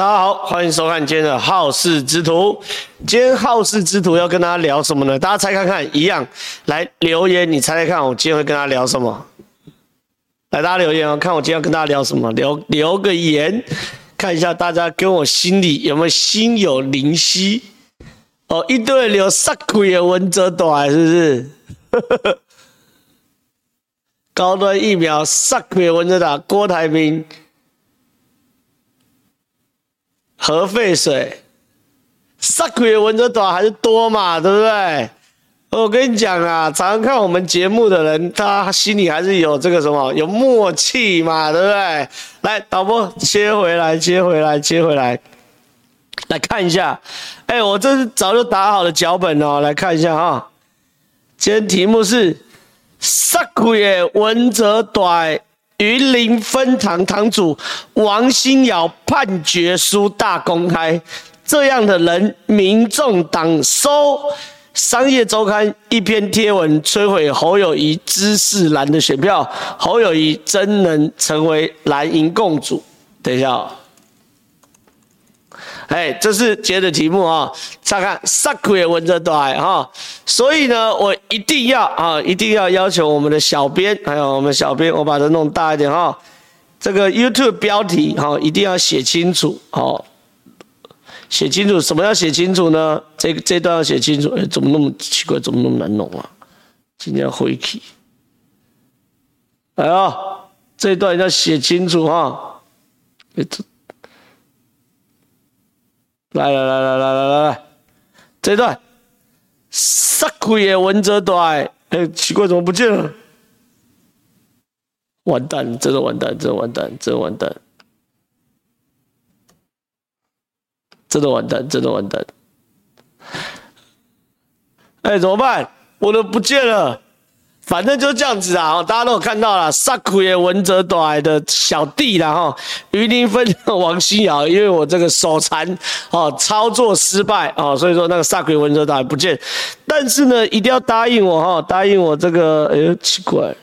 大家好，欢迎收看今天的好事之徒。今天好事之徒要跟大家聊什么呢？大家猜看看，一样来留言，你猜猜看，我今天会跟大家聊什么？来，大家留言哦，看我今天要跟大家聊什么，留留个言，看一下大家跟我心里有没有心有灵犀哦。一堆人留杀鬼的文哲短，是不是？高端疫苗杀鬼文哲短，郭台铭。核废水，杀鬼文则短还是多嘛，对不对？我跟你讲啊，常看我们节目的人，他心里还是有这个什么，有默契嘛，对不对？来，导播切回来，切回来，切回来，来看一下。哎，我这是早就打好的脚本哦，来看一下哈。今天题目是杀鬼文则短。云林分堂堂主王新尧判决书大公开，这样的人，民众党收商业周刊一篇贴文摧毁侯友谊知识蓝的选票，侯友谊真能成为蓝营共主？等一下。哎，这是今天的题目啊！再看杀鬼文则短哈，所以呢，我一定要啊，一定要要求我们的小编，还有我们小编，我把它弄大一点哈。这个 YouTube 标题哈，一定要写清楚哦，写清楚。什么要写清楚呢？这这段要写清楚。哎，怎么那么奇怪？怎么那么难弄啊？今天回去。来啊，这段要写清楚哈。来来来来来来来来，这段，杀鬼的文则短，哎，奇怪，怎么不见了？完蛋，真的完蛋，真的完蛋，真的完蛋，真的完蛋，真的完蛋。哎，怎么办？我都不见了。反正就这样子啊，大家都有看到了，杀鬼文泽短的小弟啦哈，于林峰王新瑶，因为我这个手残哦，操作失败哦，所以说那个杀鬼文泽短不见，但是呢，一定要答应我哈，答应我这个，哎呦奇怪。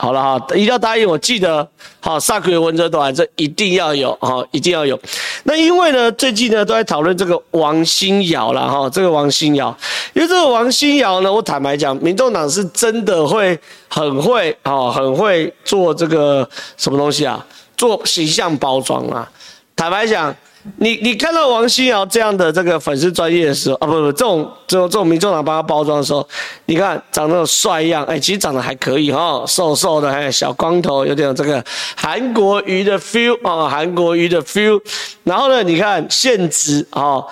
好了哈，一定要答应我，记得好，杀鬼文则短，这一定要有哈，一定要有。那因为呢，最近呢都在讨论这个王新尧了哈，这个王新尧，因为这个王新尧呢，我坦白讲，民众党是真的会很会啊，很会做这个什么东西啊，做形象包装啊，坦白讲。你你看到王心尧这样的这个粉丝专业的时候啊，不不，这种这种这种民众党帮他包装的时候，你看长那种帅样，哎，其实长得还可以哈，瘦瘦的，哎，小光头，有点这个韩国瑜的 feel 啊，韩国瑜的 feel。然后呢，你看现职啊，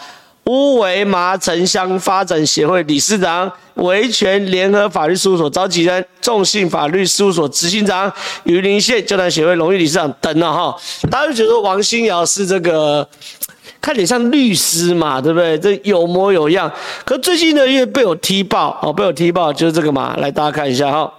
乌维麻城乡发展协会理事长。维权联合法律事务所召集人，众信法律事务所执行长，云林县教团协会荣誉理事长等了哈，大家就觉得王新尧是这个看起来像律师嘛，对不对？这有模有样。可最近呢，因为被我踢爆哦，被我踢爆就是这个嘛，来大家看一下哈，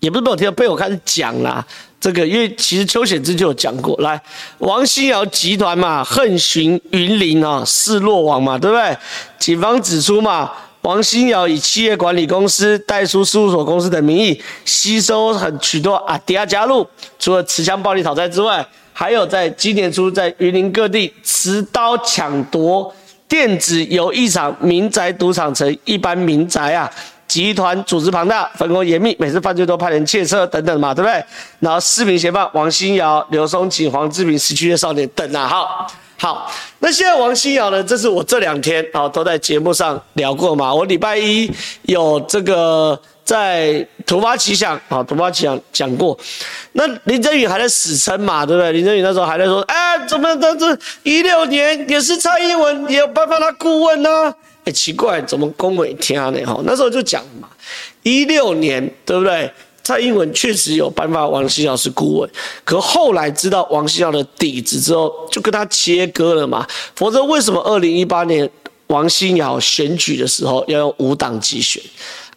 也不是被我踢爆，被我开始讲啦。这个因为其实邱显智就有讲过，来王新尧集团嘛，横行云林啊，势落网嘛，对不对？警方指出嘛。王新尧以企业管理公司、代书事务所公司的名义吸收很许多阿迪亚加入，除了持枪暴力讨债之外，还有在今年初在云林各地持刀抢夺电子游艺场、民宅赌场成一般民宅啊！集团组织庞大，分工严密，每次犯罪都派人窃车等等嘛，对不对？然后四名嫌犯王新尧、刘松琴、黄志平十七岁少年等啊，好。好，那现在王新尧呢？这是我这两天啊都在节目上聊过嘛。我礼拜一有这个在突发奇想啊，突发奇想讲过。那林珍羽还在死撑嘛，对不对？林珍羽那时候还在说，哎，怎么这这一六年也是蔡英文也有颁发他顾问呢、啊？哎，奇怪，怎么恭维天呢？哈，那时候就讲嘛，一六年对不对？蔡英文确实有颁发王新尧是顾问，可后来知道王新尧的底子之后，就跟他切割了嘛。否则为什么二零一八年王新尧选举的时候要用无党籍选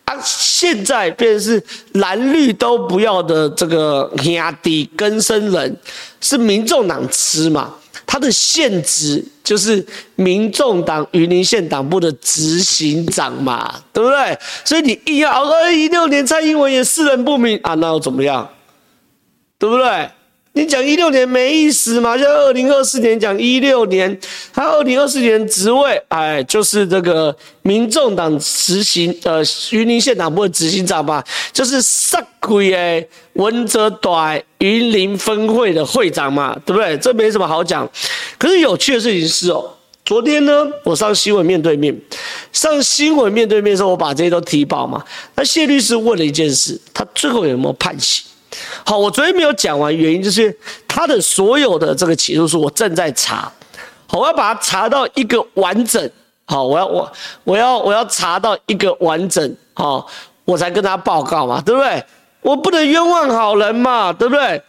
啊？现在变成是蓝绿都不要的这个兄弟根生人，是民众党吃嘛？他的现职就是民众党云林县党部的执行长嘛，对不对？所以你硬要二零一六年蔡英文也世人不明啊，那又怎么样？对不对？你讲一六年没意思嘛？就二零二四年讲一六年，他二零二四年职位，哎，就是这个民众党执行呃云林县党部的执行长吧，就是上届的文哲大云林分会的会长嘛，对不对？这没什么好讲。可是有趣的事情是哦，昨天呢，我上新闻面对面，上新闻面对面的时候，我把这些都提报嘛。那谢律师问了一件事，他最后有没有判刑？好，我昨天没有讲完，原因就是他的所有的这个起诉书我正在查，好，我要把它查到一个完整，好，我要我我要我要查到一个完整，好，我才跟他报告嘛，对不对？我不能冤枉好人嘛，对不对？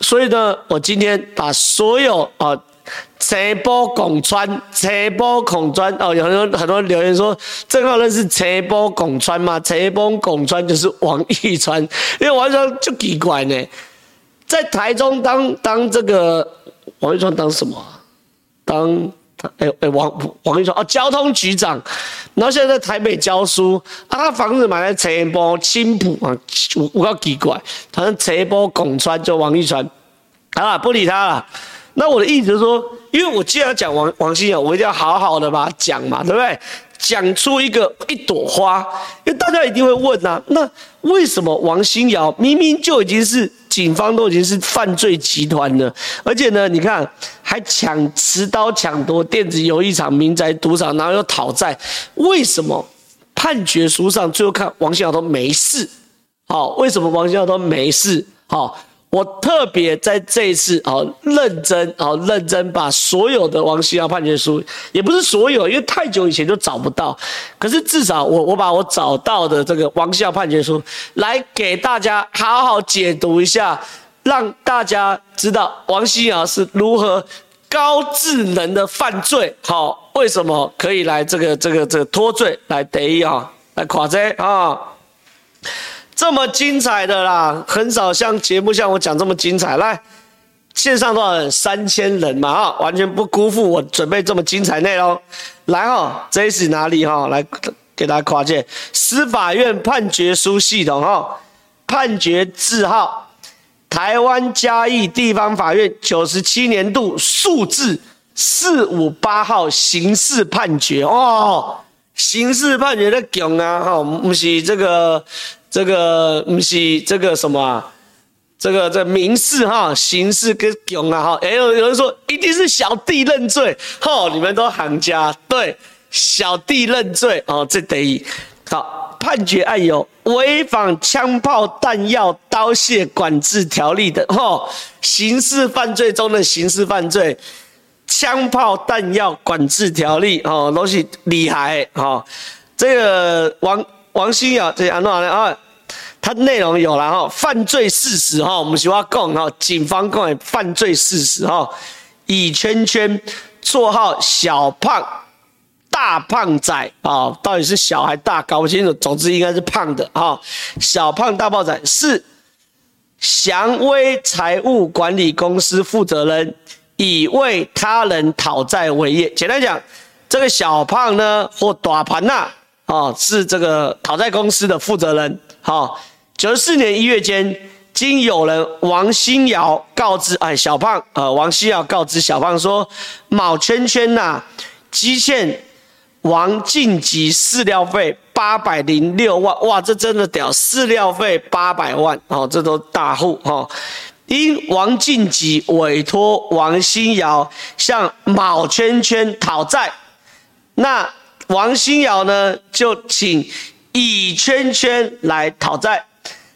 所以呢，我今天把所有啊。陈波拱川，陈波拱川哦，有很多很多留言说，正好认识陈波拱川嘛，陈波拱川就是王一川，因为王一川就奇怪呢，在台中当当这个王一川当什么？当哎哎、王王一川哦，交通局长，然后现在在台北教书，啊，他房子买在陈波青埔啊，我我够奇怪，反正陈波拱川就王一川，好了，不理他了。那我的意思就是说，因为我既然讲王王心瑶，我一定要好好的把它讲嘛，对不对？讲出一个一朵花，因为大家一定会问啊，那为什么王心瑶明明就已经是警方都已经是犯罪集团了，而且呢，你看还抢持刀抢夺电子游艺场、民宅赌场，然后又讨债，为什么判决书上最后看王心瑶都没事？好，为什么王心瑶都没事？好。我特别在这一次啊，认真啊，认真把所有的王心瑶判决书，也不是所有，因为太久以前就找不到。可是至少我我把我找到的这个王心瑶判决书，来给大家好好解读一下，让大家知道王心瑶是如何高智能的犯罪。好，为什么可以来这个这个这个脱罪来得意啊，来垮这啊？这么精彩的啦，很少像节目像我讲这么精彩。来，线上多少人？三千人嘛，哈，完全不辜负我准备这么精彩内容。来哈，这是哪里哈？来给大家跨界，司法院判决书系统哈，判决字号，台湾嘉义地方法院九十七年度数字四五八号刑事判决哦，刑事判决的囧啊，哈，不是这个。这个不是这个什么啊？这个这、民事哈，刑事跟囧啊哈。哎，有有人说一定是小弟认罪，哈，你们都行家，对，小弟认罪哦，这等于好判决案有违反枪炮弹药刀械管制条例的哈，刑事犯罪中的刑事犯罪，枪炮弹药管制条例哦，都是厉害哈，这个王。王心瑶这安怎呢？啊，他内容有了哈，犯罪事实哈，我们喜欢讲哈，警方讲的犯罪事实哈，乙圈圈，绰号小胖，大胖仔啊，到底是小还大搞不清楚，总之应该是胖的哈，小胖大胖仔是祥威财务管理公司负责人，以为他人讨债为业。简单讲，这个小胖呢，或大盘呐。哦，是这个讨债公司的负责人。好，九四年一月间，经有人王新尧告知，哎，小胖，呃，王新尧告知小胖说，某圈圈呐，积欠王进吉饲料费八百零六万，哇，这真的屌，饲料费八百万，哦，这都大户，哦，因王进吉委托王新尧向某圈圈讨债，那。王心瑶呢，就请乙圈圈来讨债。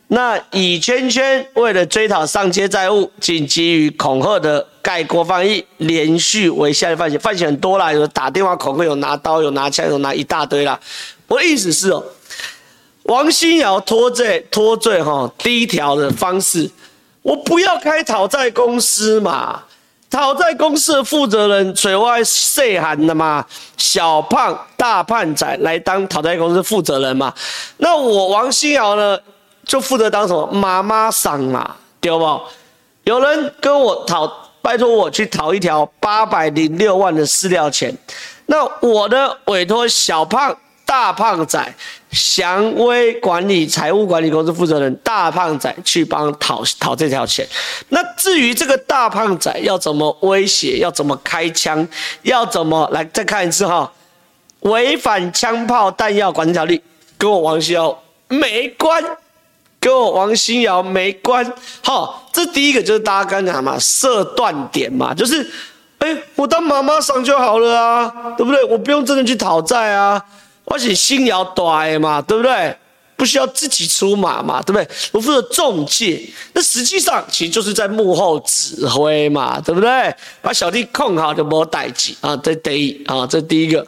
那乙圈圈为了追讨上街债务，仅给予恐吓的概括翻译，连续为下列犯行，犯行很多啦，有打电话恐吓，有拿刀，有拿枪，有拿一大堆啦。我的意思是哦，王心瑶脱罪脱罪哈，第一条的方式，我不要开讨债公司嘛。讨债公司的负责人嘴外岁寒的嘛，小胖大胖仔来当讨债公司负责人嘛，那我王心瑶呢就负责当什么妈妈桑嘛，对不？有人跟我讨，拜托我去讨一条八百零六万的饲料钱，那我呢委托小胖。大胖仔，祥威管理财务管理公司负责人大胖仔去帮讨讨这条钱。那至于这个大胖仔要怎么威胁，要怎么开枪，要怎么来再看一次哈？违反枪炮弹药管制条例，跟我王星瑶没关，跟我王新瑶没关。好，这第一个就是大家刚讲嘛，设断点嘛，就是。哎，我当妈妈桑就好了啊，对不对？我不用真的去讨债啊，而且心要短嘛，对不对？不需要自己出马嘛，对不对？我负责中介，那实际上其实就是在幕后指挥嘛，对不对？把小弟控好就没代志啊，这第一啊，这第一个。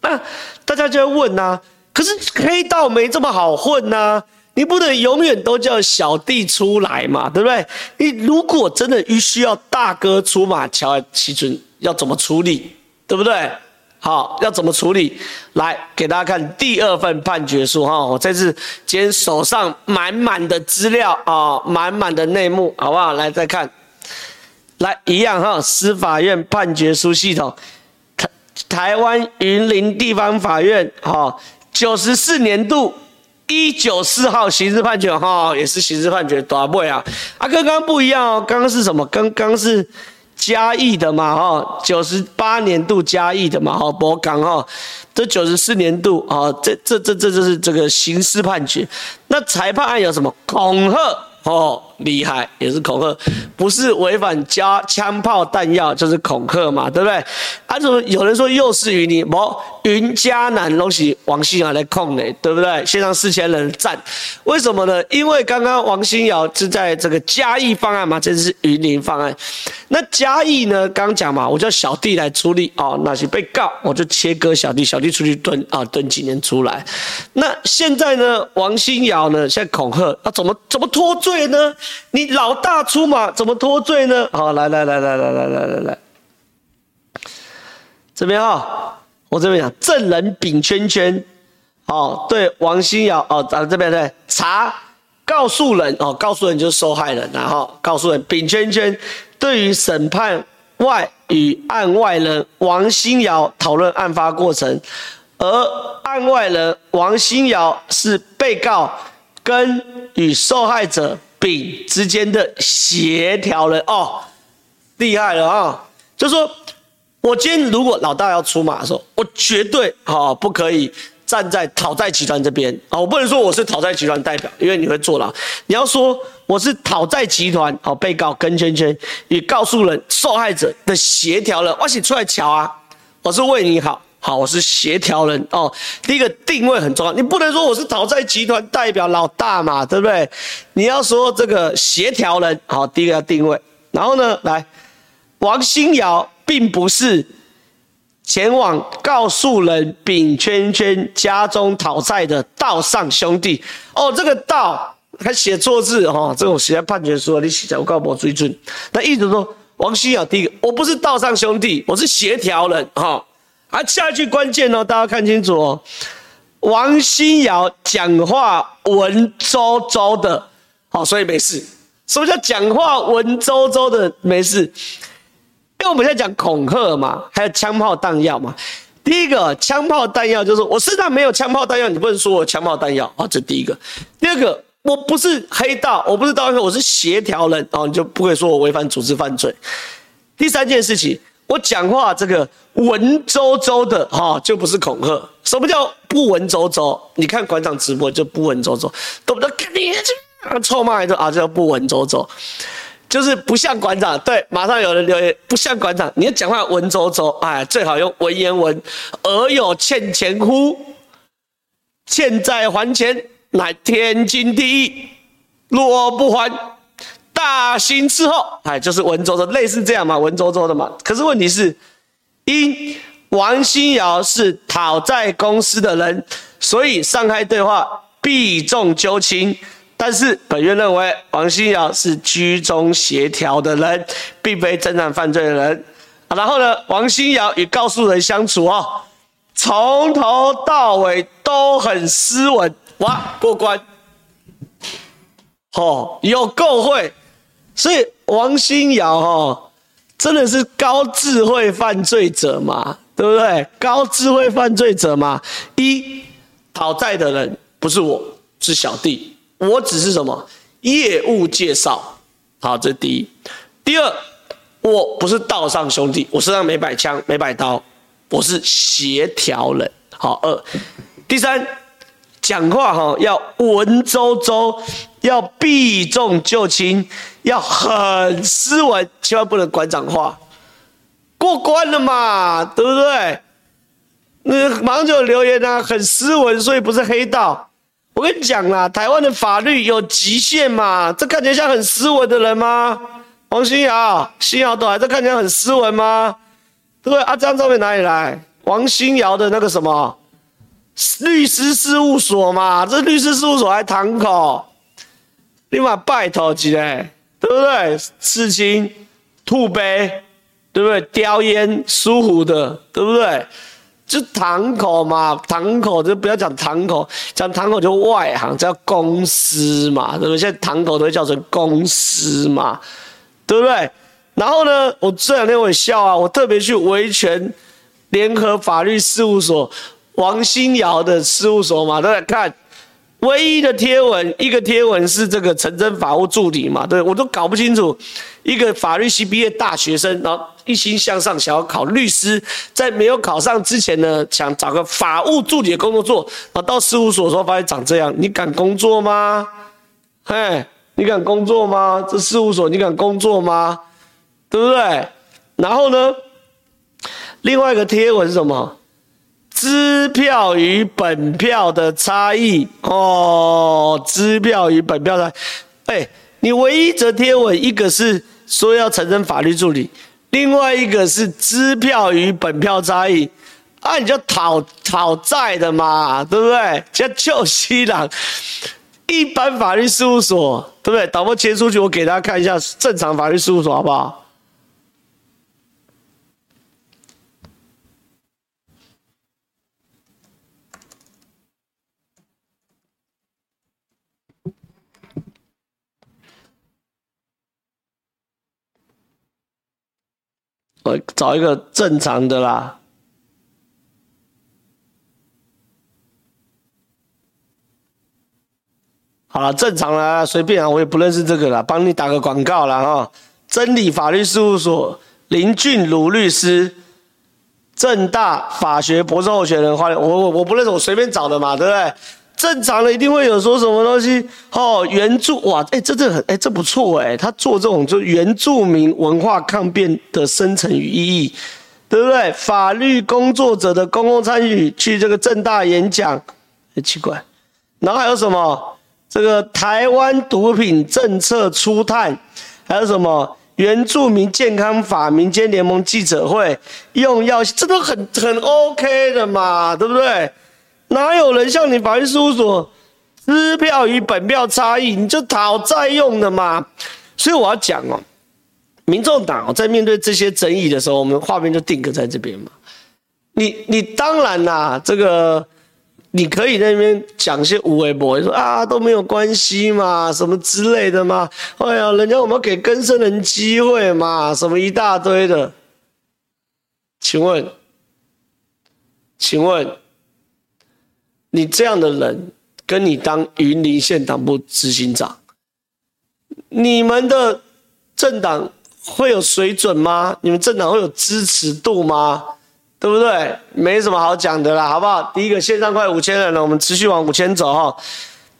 那大家就会问呐、啊，可是黑道没这么好混呐、啊。你不能永远都叫小弟出来嘛，对不对？你如果真的需要大哥出马，乔其准要怎么处理，对不对？好，要怎么处理？来给大家看第二份判决书哈，我这次今天手上满满的资料啊，满满的内幕，好不好？来再看，来一样哈，司法院判决书系统，台台湾云林地方法院哈，九十四年度。一九四号刑事判决哈，也是刑事判决，大尾啊啊，跟刚刚不一样哦，刚刚是什么？刚刚是嘉义的嘛哈，九十八年度嘉义的嘛哈，博港哈，这九十四年度啊，这这这这就是这个刑事判决。那裁判案有什么？恐吓。哦，厉害，也是恐吓，不是违反加枪炮弹药，就是恐吓嘛，对不对？啊，怎么有人说又是云林，不，云嘉南东西王新瑶来控的，对不对？线上四千人赞，为什么呢？因为刚刚王新瑶是在这个嘉义方案嘛，这是云林方案。那嘉义呢？刚讲嘛，我叫小弟来处理哦，那些被告我就切割小弟，小弟出去蹲啊，蹲几年出来。那现在呢，王新瑶呢，现在恐吓，那、怎么怎么脱罪呢？你老大出马，怎么脱罪呢？好，来来来来来来来来来，这边哈，我这边讲证人丙圈圈，哦，对王新瑶哦，咱这边对查告诉人哦，告诉人就是受害人，然后告诉人丙圈圈。对于审判外与案外人王新瑶讨论案发过程，而案外人王新瑶是被告跟与受害者丙之间的协调人哦，厉害了啊、哦！就说，我今天如果老大要出马的时候，我绝对好不可以。站在讨债集团这边啊，我不能说我是讨债集团代表，因为你会坐牢。你要说我是讨债集团哦，被告跟圈圈与告诉人、受害者的协调人，我请出来瞧啊，我是为你好，好，我是协调人哦。第一个定位很重要，你不能说我是讨债集团代表老大嘛，对不对？你要说这个协调人，好，第一个要定位。然后呢，来，王新瑶并不是。前往告诉人丙圈圈家中讨债的道上兄弟哦，这个道还写错字哦，这个我写在判决书你写在我告我追准。那意思说，王新瑶第一个，我不是道上兄弟，我是协调人哈、哦。啊，下一句关键哦，大家看清楚哦。王星瑶讲话文绉绉的，好、所以没事。什么叫讲话文绉绉的没事？因为我们在讲恐吓嘛，还有枪炮弹药嘛。第一个枪炮弹药就是我身上没有枪炮弹药，你不能说我枪炮弹药啊，这第一个。第二个，我不是黑道，我不是刀客，我是协调人哦，你就不会说我违反组织犯罪。第三件事情，我讲话这个文绉绉的哈，就不是恐吓。什么叫不文绉绉？你看馆长直播就不文绉绉，懂不懂？你这臭骂一顿啊，这叫不文绉绉。就是不像馆长，对，马上有人留言，不像馆长，你要讲话文绉绉，哎，最好用文言文。尔有欠钱乎？欠债还钱，乃天经地义。若不还，大刑伺候。哎，就是文绉绉，类似这样嘛，文绉绉的嘛。可是问题是，因王星瑶是讨债公司的人，所以上开对话避重就轻。但是本院认为，王星瑶是居中协调的人，并非正常犯罪的人。然后呢，王星瑶与告诉人相处哦，从头到尾都很斯文，哇，过关。哦，有够会，所以王星瑶哦，真的是高智慧犯罪者嘛，对不对？高智慧犯罪者嘛，一讨债的人不是我，是小弟，我只是什么业务介绍。好，这是第一。第二，我不是道上兄弟，我身上没摆枪，没摆刀，我是协调人。好，二。第三，讲话哈要文绉绉，要避重就轻，要很斯文，千万不能馆长化。过关了嘛，对不对？那马上就留言啊，很斯文，所以不是黑道。我跟你讲啦，台湾的法律有极限嘛，这看起来像很斯文的人吗？王新瑶，新尧都这看起来很斯文吗？对不对？啊，这张照片哪里来？王新瑶的那个什么律师事务所嘛，这律师事务所还堂口，立马拜托起来，对不对？刺青、吐杯。对不对？叼烟、舒服的，对不对？就堂口嘛，堂口就不要讲堂口，讲堂口就外行，叫公司嘛，对不对？现在堂口都叫成公司嘛，对不对？然后呢，我这两天我也笑啊，我特别去维权联合法律事务所王新尧的事务所嘛，大家看。唯一的贴文，一个贴文是这个陈真法务助理嘛？对，我都搞不清楚，一个法律系毕业大学生，然后一心向上，想要考律师，在没有考上之前呢，想找个法务助理的工作做，然后到事务所的时候发现长这样，你敢工作吗？嘿，你敢工作吗？这事务所你敢工作吗？对不对？然后呢，另外一个贴文是什么？支票与本票的差异哦，支票与本票的，哎，你唯一则贴文，一个是说要承认法律助理，另外一个是支票与本票差异，啊，你就讨讨债的嘛，对不对？叫旧西郎，一般法律事务所，对不对？导播切出去，我给大家看一下正常法律事务所，好不好？我找一个正常的啦。好了，正常啦，随便啊，我也不认识这个啦，帮你打个广告啦哈。真理法律事务所林俊儒律师，政大法学博士候选人，欢迎，我我我不认识，我随便找的嘛，对不对？正常的一定会有说什么东西哦，原住哇，哎，这这很哎，这不错哎，他做这种就原住民文化抗辩的生成与意义，对不对？法律工作者的公共参与，去这个政大演讲，很奇怪。然后还有什么？这个台湾毒品政策初探，还有什么原住民健康法民间联盟记者会用药，这都很很 OK 的嘛，对不对？哪有人像你法律事务所支票与本票差异，你就讨债用的嘛？所以我要讲哦，民众党在面对这些争议的时候，我们画面就定格在这边嘛。你你当然啦，这个你可以在那边讲些无为博，说啊都没有关系嘛，什么之类的嘛。哎呀，人家我们给更生人机会嘛，什么一大堆的。请问，请问。你这样的人，跟你当云林县党部执行长，你们的政党会有水准吗？你们政党会有支持度吗？对不对？没什么好讲的啦，好不好？第一个线上快五千人了，我们持续往五千走哈。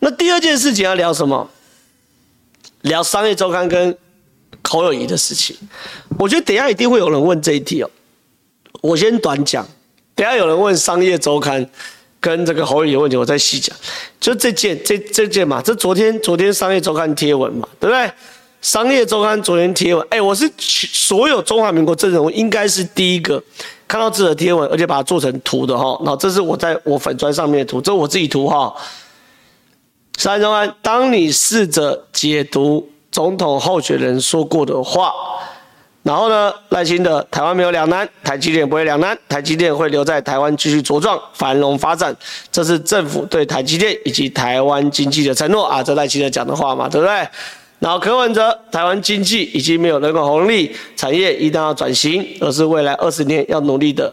那第二件事情要聊什么？聊商业周刊跟侯友谊的事情。我觉得等下一定会有人问这一题哦。我先短讲，等下有人问商业周刊。跟这个侯友宜的问题，我再细讲。就这件，这这件嘛，这昨天昨天商业周刊贴文嘛，对不对？商业周刊昨天贴文，哎，我是所有中华民国政治人物应该是第一个看到这个贴文，而且把它做成图的哈。那这是我在我粉砖上面的图，这我自己图哈。商业周刊，当你试着解读总统候选人说过的话。然后呢，赖清德，台湾没有两难，台积电不会两难，台积电会留在台湾继续茁壮繁荣发展，这是政府对台积电以及台湾经济的承诺啊，这赖清德讲的话嘛，对不对？然后柯文哲，台湾经济已经没有人口红利，产业一定要转型，而是未来二十年要努力的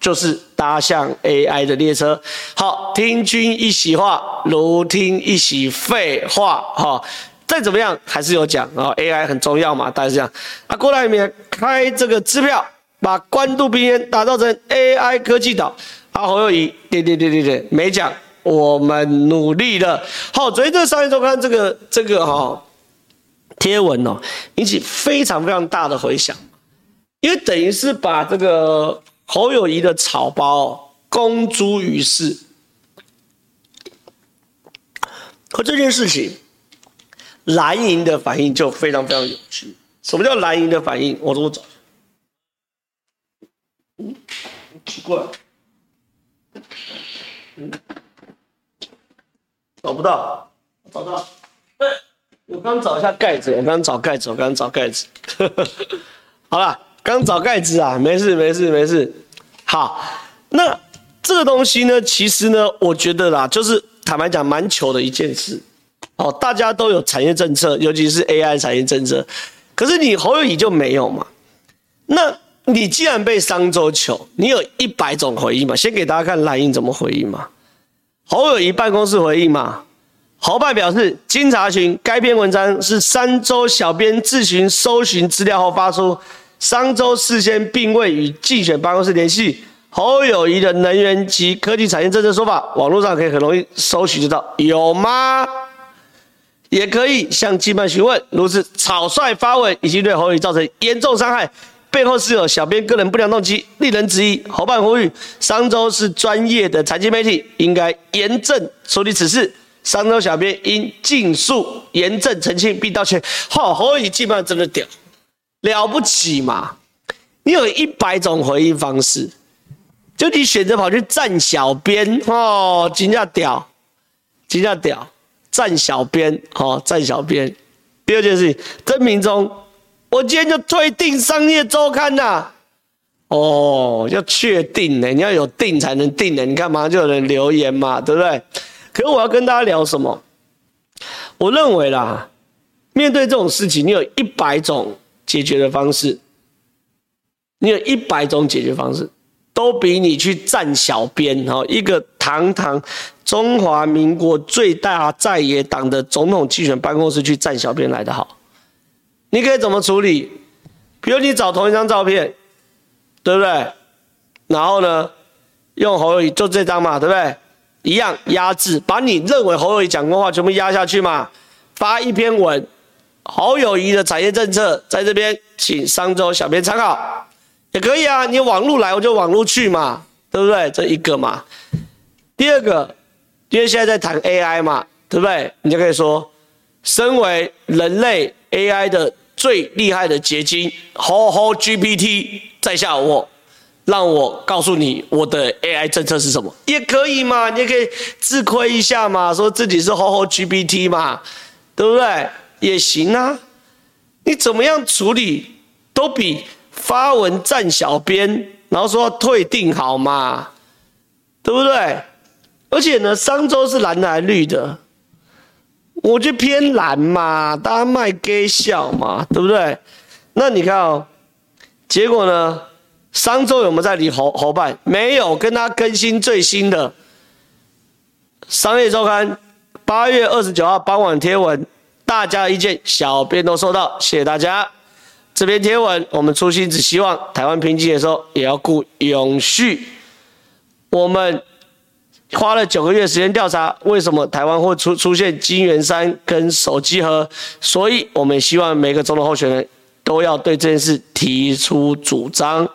就是搭上 AI 的列车。好，听君一席话，如听一席废话。哈，再怎么样还是有讲啊，AI 很重要嘛，大家这样。啊，过来里面开这个支票，把官渡平原打造成 AI 科技岛。啊，侯友谊，对对对对对，没讲，我们努力了。好，昨天这商业周刊这个这个哈贴文哦，引起非常非常大的回响。因为等于是把这个侯友谊的草包公诸于世，可这件事情，蓝营的反应就非常非常有趣。什么叫蓝营的反应？我怎么找？嗯，奇怪，嗯，找不到，找到，对，我刚找一下盖子，我刚找盖子，我刚找盖子，好了。刚找盖子啊，没事没事没事。好，那这个东西呢，其实呢，我觉得啦，就是坦白讲，蛮糗的一件事。哦，大家都有产业政策，尤其是 AI 产业政策，可是你侯友宜就没有嘛？那你既然被商周求，你有一百种回应嘛？先给大家看蓝营怎么回应嘛。侯友宜办公室回应嘛，侯办表示，经查询，该篇文章是商周小编自行搜寻资料后发出。商周事先并未与竞选办公室联系，侯友宜的能源及科技产业政策说法，网络上可以很容易搜寻得到，有吗？也可以向竞办询问。如此草率发文，已经对侯友造成严重伤害，背后是有小编个人不良动机，令人质疑。侯办呼吁，商周是专业的财经媒体，应该严正处理此事。商周小编应尽速严正澄清并道歉。好，侯友宜竞办真的屌。了不起嘛？你有一百种回应方式，就你选择跑去站小编哦，真的屌，真的屌，站小编哦，站小编。第二件事情，曾明忠，我今天就退订商业周刊呐。哦，要确定呢，你要有定才能定的。你看马上就有人留言嘛，对不对？可是我要跟大家聊什么？我认为啦，面对这种事情，你有一百种。解决的方式，你有一百种解决方式，都比你去站小编哈，一个堂堂中华民国最大在野党的总统竞选办公室去站小编来得好。你可以怎么处理？比如你找同一张照片，对不对？然后呢，用侯友宜就这张嘛，对不对？一样压制，把你认为侯友宜讲过话全部压下去嘛，发一篇文。侯友宜的产业政策在这边，请商周小编参考，也可以啊。你网路来，我就网路去嘛，对不对？这一个嘛。第二个，因为现在在谈 AI 嘛，对不对？你就可以说，身为人类 AI 的最厉害的结晶，吼吼 GPT 在下我，让我告诉你我的 AI 政策是什么，也可以嘛。你也可以自亏一下嘛，说自己是吼吼 GPT 嘛，对不对？也行啊，你怎么样处理都比发文站小编，然后说退订好嘛，对不对？而且呢，商周是蓝的还绿的，我就偏蓝嘛，大家卖给笑嘛，对不对？那你看哦，结果呢，商周有没有在理侯侯办？没有，跟他更新最新的商业周刊八月二十九号傍晚贴文。大家意见，小编都收到，谢谢大家。这篇贴文，我们初心只希望台湾平静的时候也要顾永续。我们花了九个月时间调查，为什么台湾会出出现金元山跟手机盒？所以我们希望每个总统候选人都要对这件事提出主张。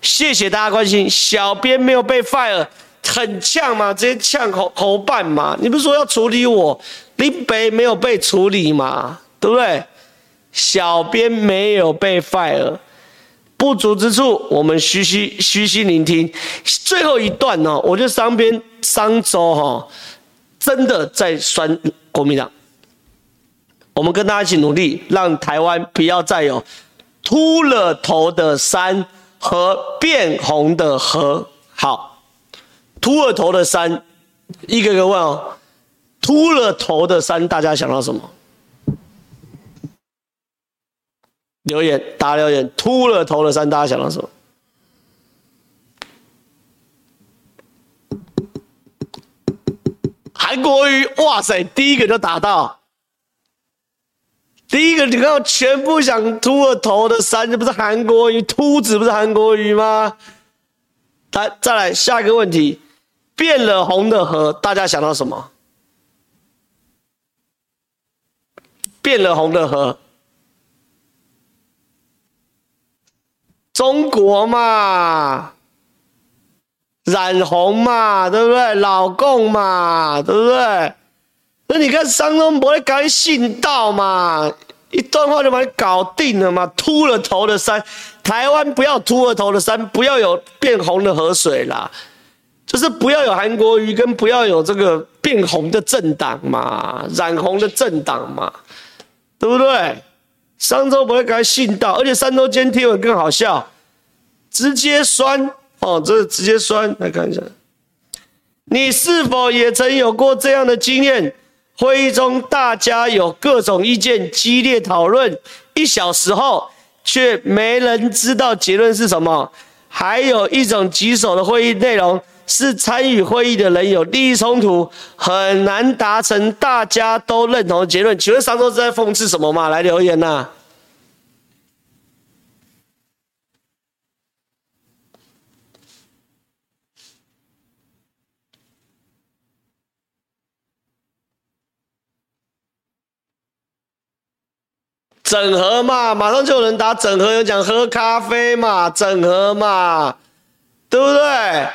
谢谢大家关心，小编没有被 fire，很呛吗？直接呛口口办嘛？你不是说要处理我？林北没有被处理嘛，对不对？小编没有被 fire，不足之处我们虚心虚心聆听。最后一段呢，我觉得商编商周哈，真的在酸国民党。我们跟大家一起努力，让台湾不要再有秃了头的山和变红的河。好，秃了头的山，一个个问哦。秃了头的山，大家想到什么？留言打留言，秃了头的三，大家想到什么？韩国瑜，哇塞，第一个就打到，第一个你看，全部想秃了头的三，这不是韩国瑜秃子，不是韩国瑜吗？来，再来下一个问题，变了红的河，大家想到什么？变了红的河，中国嘛，染红嘛，对不对？老共嘛，对不对？那你看商周不会赶紧信道嘛，一段话就把你搞定了嘛，秃了头的山，台湾不要秃了头的山，不要有变红的河水啦，就是不要有韩国瑜跟不要有这个变红的政党嘛，染红的政党嘛，对不对？商周不会给他信道，而且商周今天贴文更好笑，直接酸哦，这直接酸，来看一下，你是否也曾有过这样的经验？会议中，大家有各种意见，激烈讨论，一小时后却没人知道结论是什么。还有一种棘手的会议内容是参与会议的人有利益冲突，很难达成大家都认同的结论。请问上周是在讽刺什么吗？来留言呐、啊。整合嘛，马上就有人打整合，有讲喝咖啡嘛，整合嘛，对不对？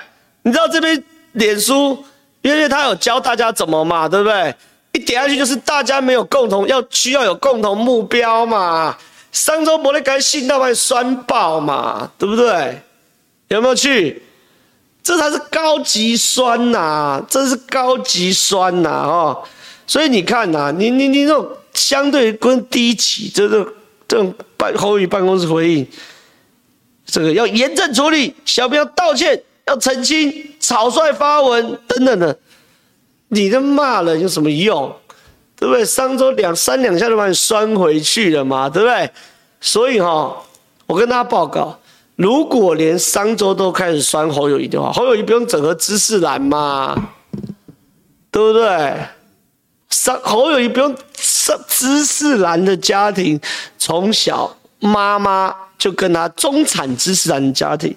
你知道这边脸书，因为他有教大家怎么嘛，对不对？一点下去就是大家没有共同，要需要有共同目标嘛。上周没得该信到把酸爆嘛，对不对？有没有去？这才是高级酸呐、啊，这是高级酸呐、啊，哦。所以你看呐、啊，你你你这种。相对跟低级，这个这种办侯友宜办公室回应，这个要严正处理，小编要道歉，要澄清，草率发文等等的，你这骂人有什么用？对不对？商周两三两下就把你拴回去了嘛，对不对？所以哈、哦，我跟大家报告，如果连商周都开始拴侯友谊的话，侯友谊不用整合知识栏嘛，对不对？商侯友谊不用上知识栏的家庭，从小妈妈就跟他中产知识栏的家庭，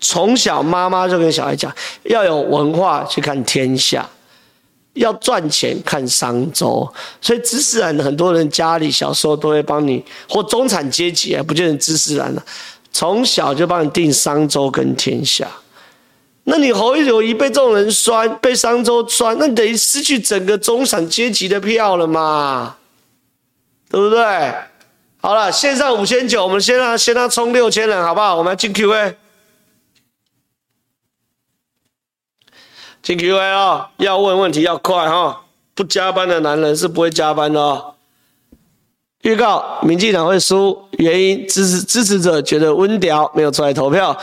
从小妈妈就跟小孩讲，要有文化去看天下，要赚钱看商周，所以知识栏很多人家里小时候都会帮你，或中产阶级啊，不见得知识人了，从小就帮你定商周跟天下。那你侯友宜被这种人酸，被商周酸，那你等于失去整个中产阶级的票了嘛？对不对？好了，线上五千九，我们先让先让他冲六千人，好不好？我们要进 Q&A，进 Q&A 哦，要问问题要快哈、哦，不加班的男人是不会加班的哦。预告：民进党会输，原因支持支持者觉得温屌没有出来投票。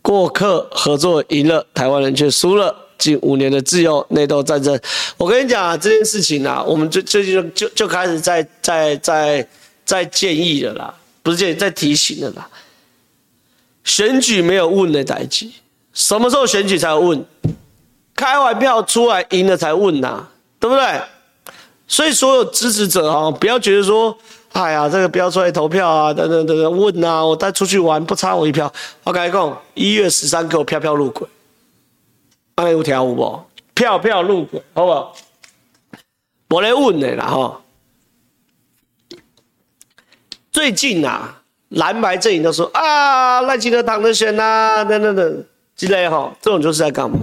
过客合作赢了，台湾人却输了。近五年的自由内斗战争，我跟你讲啊，这件事情啊，我们最最近就就就开始在在在在建议了啦，不是建议，在提醒了啦。选举没有问的代志，什么时候选举才问？开完票出来赢了才问呐，对不对？所以所有支持者啊，不要觉得说。哎呀，这个不要出来投票啊！等等等等，问啊，我带出去玩不差我一票。我跟你讲，一月十三给我票票入轨，哎，有条有无？票票入轨，好不好？我来问你啦哈。最近啊，蓝白阵营都说啊，赖清德躺着选呐，等等等，之类哈，这种就是在干嘛？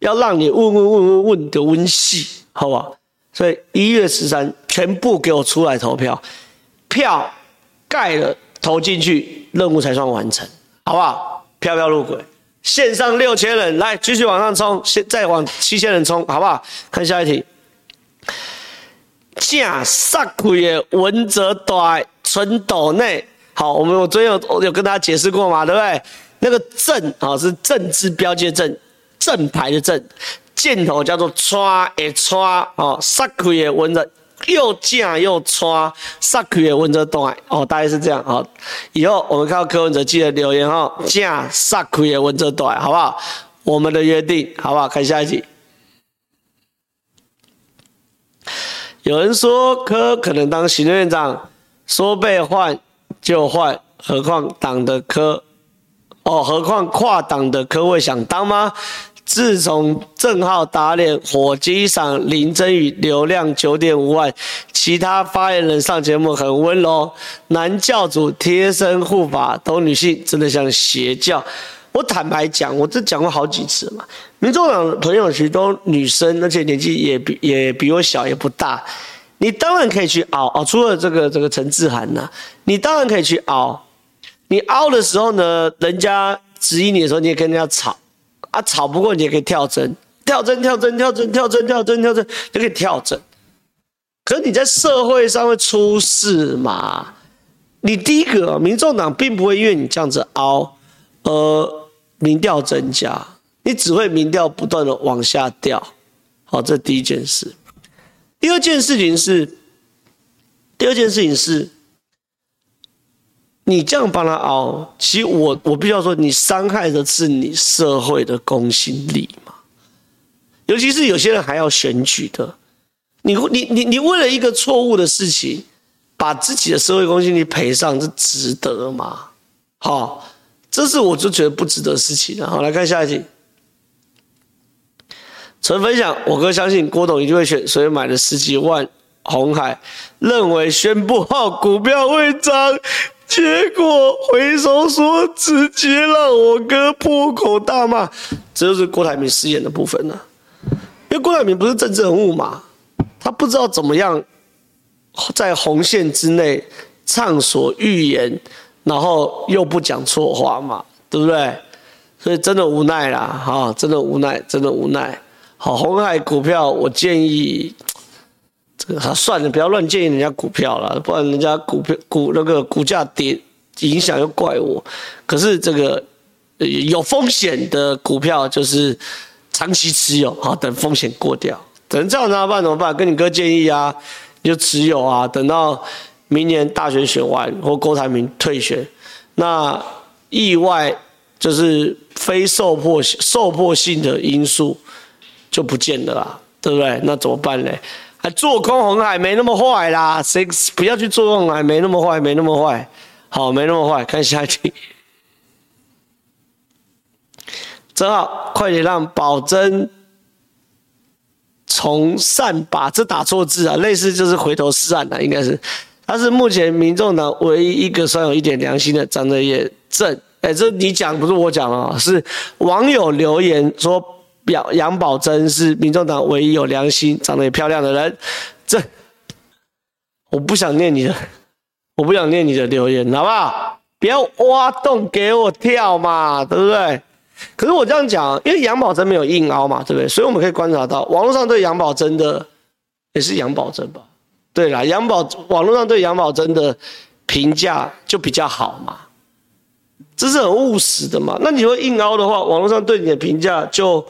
要让你问问问问问的问细，好不好？所以一月十三全部给我出来投票。票盖了投进去，任务才算完成，好不好？票票入轨，线上六千人，来继续往上冲，现再往七千人冲，好不好？看下一题。正杀鬼的文哲短存斗内，好，我们我昨天有有跟大家解释过嘛，对不对？那个正啊是正字标记的正，正牌的正，箭头叫做川诶川哦，杀气的文哲。又正又穿，杀气的文哲大哦，大概是这样哦。以后我们看到柯文哲记得留言哦，正杀气的文哲大，好不好？我们的约定，好不好？看下一集。有人说柯可能当行政院长，说被换就换，何况党的柯，哦，何况跨党的柯会想当吗？自从正浩打脸火鸡赏林珍羽流量九点五万，其他发言人上节目很温柔，男教主贴身护法都女性，真的像邪教。我坦白讲，我这讲过好几次嘛。民众党朋友其实都女生，而且年纪也比也比我小，也不大。你当然可以去熬哦，除了这个这个陈志涵呐，你当然可以去熬。你凹的时候呢，人家质疑你的时候，你也跟人家吵。啊，吵不过你也可以跳针，跳针，跳针，跳针，跳针，跳针，跳针，就可以跳针。可是你在社会上会出事嘛？你第一个，民众党并不会因为你这样子凹而民调增加，你只会民调不断的往下掉。好，这第一件事。第二件事情是，第二件事情是。你这样帮他熬，其实我我必须要说，你伤害的是你社会的公信力嘛。尤其是有些人还要选举的，你你你你为了一个错误的事情，把自己的社会公信力赔上，这值得吗？好，这是我就觉得不值得的事情。好，来看下一题。纯分享，我哥相信郭董一定会选，所以买了十几万红海，认为宣布后股票会涨。结果回收说，直接让我哥破口大骂，这就是郭台铭饰演的部分了。因为郭台铭不是政治人物嘛，他不知道怎么样在红线之内畅所欲言，然后又不讲错话嘛，对不对？所以真的无奈啦，哈，真的无奈，真的无奈。好，红海股票，我建议。算了，不要乱建议人家股票了，不然人家股票股那个股价跌，影响又怪我。可是这个有风险的股票就是长期持有，好，等风险过掉。等这样怎么办？怎么办？跟你哥建议啊，你就持有啊，等到明年大选选完或郭台铭退选，那意外就是非受迫受迫性的因素就不见了啦，对不对？那怎么办呢？做空红海没那么坏啦，谁不要去做空海没那么坏，没那么坏，好，没那么坏。看下一题，正好快点让宝珍从善把这打错字啊，类似就是回头是岸啊，应该是。他是目前民众党唯一一个算有一点良心的，长得也正。哎，这你讲不是我讲啊，是网友留言说。表杨宝珍是民众党唯一有良心、长得也漂亮的人。这我不想念你的，我不想念你的留言，好不好？不要挖洞给我跳嘛，对不对？可是我这样讲，因为杨宝珍没有硬凹嘛，对不对？所以我们可以观察到，网络上对杨宝珍的也是杨宝珍吧？对啦，杨宝网络上对杨宝珍的评价就比较好嘛。这是很务实的嘛？那你会硬凹的话，网络上对你的评价就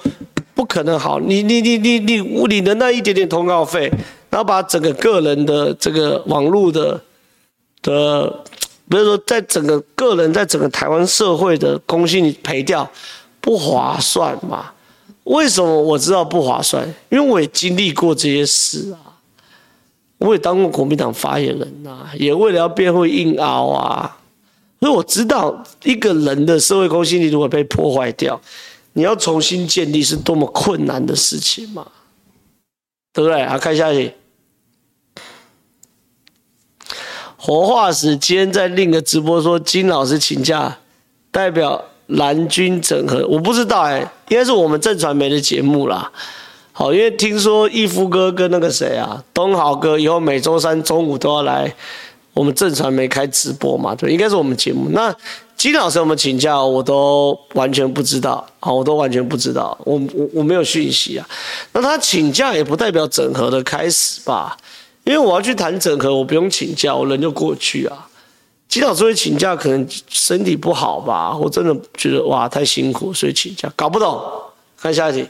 不可能好。你你你你你你的那一点点通告费，然后把整个个人的这个网络的的，比如说在整个个人在整个台湾社会的公信力赔掉，不划算嘛？为什么我知道不划算？因为我也经历过这些事啊，我也当过国民党发言人呐、也为了要辩护硬凹啊。所以我知道一个人的社会公信力如果被破坏掉，你要重新建立是多么困难的事情嘛，对不对？好，看下去。活化石今天在另一个直播说金老师请假，代表蓝军整合，我不知道哎、欸，应该是我们正传媒的节目啦。好，因为听说义夫哥跟那个谁啊，东豪哥以后每周三中午都要来。我们正传媒开直播嘛，对，应该是我们节目。那金老师有没有请假，我都完全不知道，啊，我都完全不知道，我我我没有讯息啊。那他请假也不代表整合的开始吧？因为我要去谈整合，我不用请假，我人就过去啊。金老师会请假，可能身体不好吧？我真的觉得哇，太辛苦，所以请假，搞不懂。看下一题，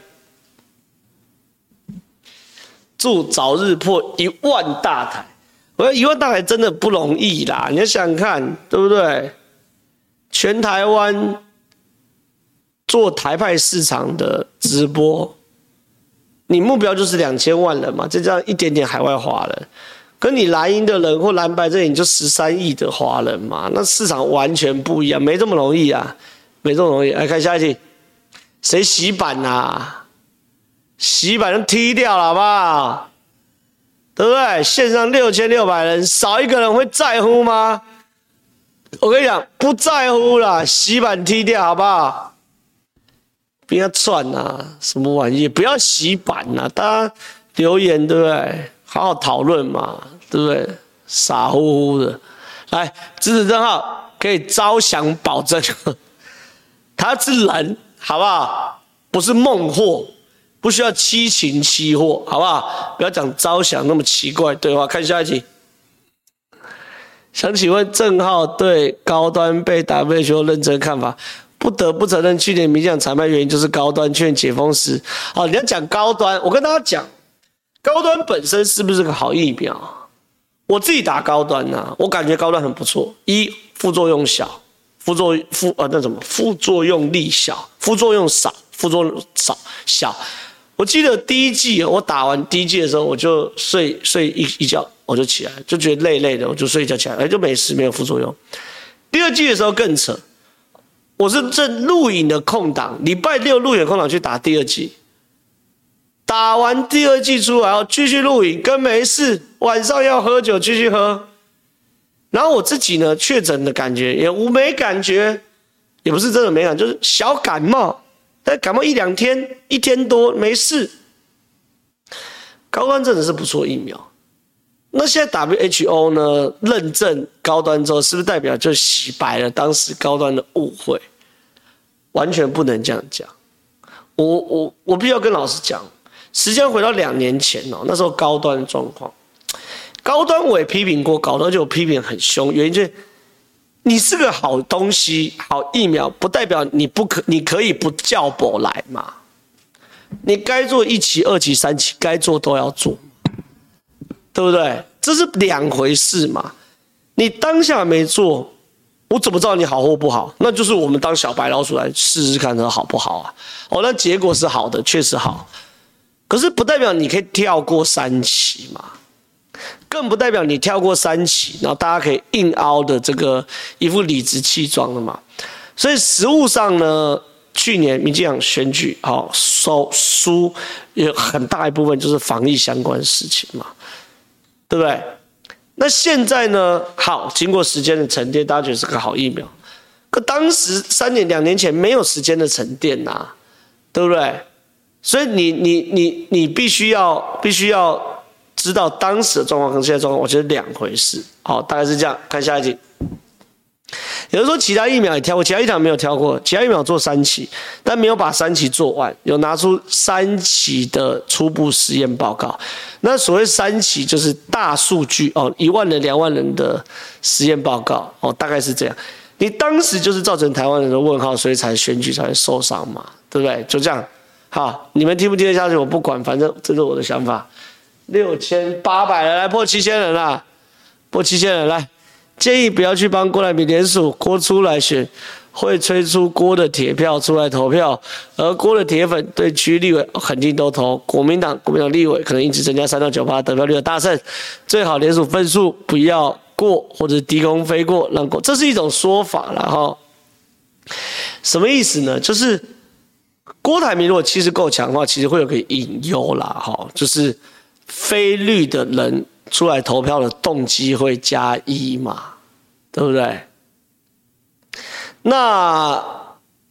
祝早日破一万大台。我说一万大台真的不容易啦，你要想想看，对不对？全台湾做台派市场的直播，你目标就是两千万人嘛，就这样一点点海外华人，跟你蓝营的人或蓝白这里就十三亿的华人嘛，那市场完全不一样，没这么容易啊，没这么容易。来看下一题，谁洗版啊？洗版都踢掉了，好不好？对不对？线上六千六百人，少一个人会在乎吗？我跟你讲，不在乎啦，洗版踢掉，好不好？不要串啊，什么玩意？不要洗版啊！大家留言对不对？好好讨论嘛，对不对？傻乎乎的，来，支持正浩可以招降保证，他是人，好不好？不是孟获，不需要七情七祸，好不好？不要讲招降那么奇怪对话。看下一题，想请问郑浩对高端被 WHO 认真看法？不得不承认，去年民进党惨败原因就是高端劝解封时。好，你要讲高端，我跟大家讲，高端本身是不是个好疫苗？我自己打高端呐、我感觉高端很不错。一副作用小，副作副呃那什么副作用力小，副作用少，副作用少小。我记得第一季我打完第一季的时候，我就睡睡一一觉，我就起来，就觉得累累的，我就睡一觉起来，哎，就没事，没有副作用。第二季的时候更扯。我是正录影的空档，礼拜六录影空档去打第二季，打完第二季出来后继续录影，跟没事。晚上要喝酒继续喝，然后我自己呢确诊的感觉也无没感觉，也不是真的没感，就是小感冒，但感冒一两天，一天多没事。高端真的是不错疫苗。那现在 WHO 呢认证高端之后，是不是代表就洗白了当时高端的误会？完全不能这样讲。我我我必须要跟老师讲，时间回到两年前哦，那时候高端状况，高端我也批评过，高端就批评很凶，原因就是你是个好东西、好疫苗，不代表你不可你可以不叫我来嘛。你该做一期、二期、三期，该做都要做。对不对？这是两回事嘛。你当下没做，我怎么知道你好或不好？那就是我们当小白老鼠来试试看，它好不好啊？哦，那结果是好的，确实好。可是不代表你可以跳过三期嘛，更不代表你跳过三期，然后大家可以硬凹的这个一副理直气壮的嘛。所以实务上呢，去年民进党选举好输输，有很大一部分就是防疫相关事情嘛。对不对？那现在呢？好，经过时间的沉淀，大家觉得是个好疫苗。可当时三年、两年前没有时间的沉淀呐、啊，对不对？所以你、你、你、你必须要、必须要知道当时的状况跟现在状况，我觉得两回事。好，大概是这样。看下一集。有人说其他疫苗也挑过，其他疫苗没有挑过，其他疫苗做三期，但没有把三期做完，有拿出三期的初步实验报告。那所谓三期就是大数据哦，一万人、两万人的实验报告哦，大概是这样。你当时就是造成台湾人的问号，所以才选举才会受伤嘛，对不对？就这样。好，你们听不听得下去？我不管，反正这是我的想法。六千八百人来破七千人啦，破七千人来。建议不要去帮郭台铭连署，郭出来选会吹出郭的铁票出来投票，而郭的铁粉对区立委肯定都投国民党，国民党立委可能因此增加三到九八得票率的大胜，最好连署分数不要过或者低空飞过让过，这是一种说法了哈。什么意思呢？就是郭台铭如果气势够强的话，其实会有个隐忧啦哈，就是非绿的人。出来投票的动机会加一嘛，对不对？那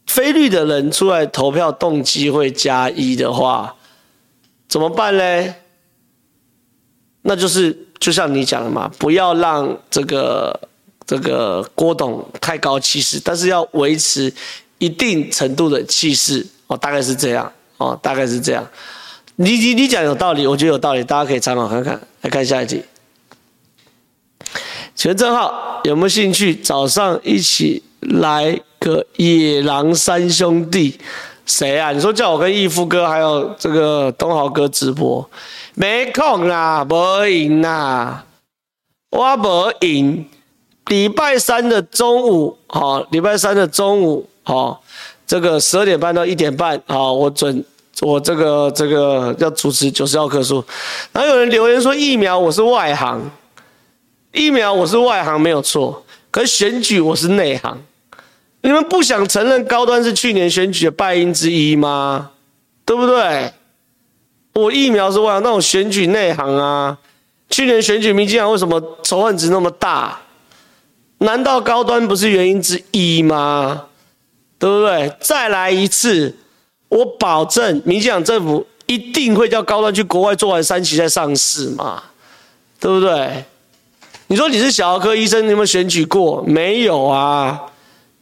非绿的人出来投票动机会加一的话，怎么办嘞？那就是就像你讲的嘛，不要让这个这个郭董太高气势，但是要维持一定程度的气势哦，大概是这样哦，大概是这样。你你你讲有道理，我觉得有道理，大家可以参考看看。来看下一集。请问正皓有没有兴趣早上一起来个野狼三兄弟？谁啊？你说叫我跟义父哥还有这个东豪哥直播？没空啦，没闲啦，我没闲。礼拜三的中午，好，礼拜三的中午，好，这个十二点半到一点半，好，我准。我这个这个要主持九十二棵树，然后有人留言说疫苗我是外行，疫苗我是外行没有错，可是选举我是内行。你们不想承认高端是去年选举的败因之一吗？对不对？我疫苗是外行，那我选举内行啊。去年选举民进党为什么仇恨值那么大？难道高端不是原因之一吗？对不对？再来一次，我保证民进党政府一定会叫高端去国外做完三期再上市嘛？对不对？你说你是小儿科医生，你有没有选举过？没有啊，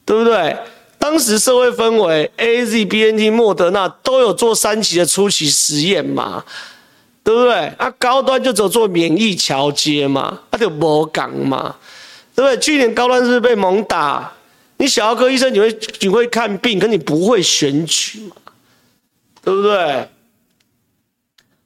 对不对？当时社会氛围，AZ、BNT、莫德纳都有做三期的初期实验嘛？对不对？啊，高端就只有做免疫桥接嘛，他、啊、就没讲嘛，对不对？去年高端是不是被猛打？你小儿科医生你会你会看病，可你不会选举嘛，对不对？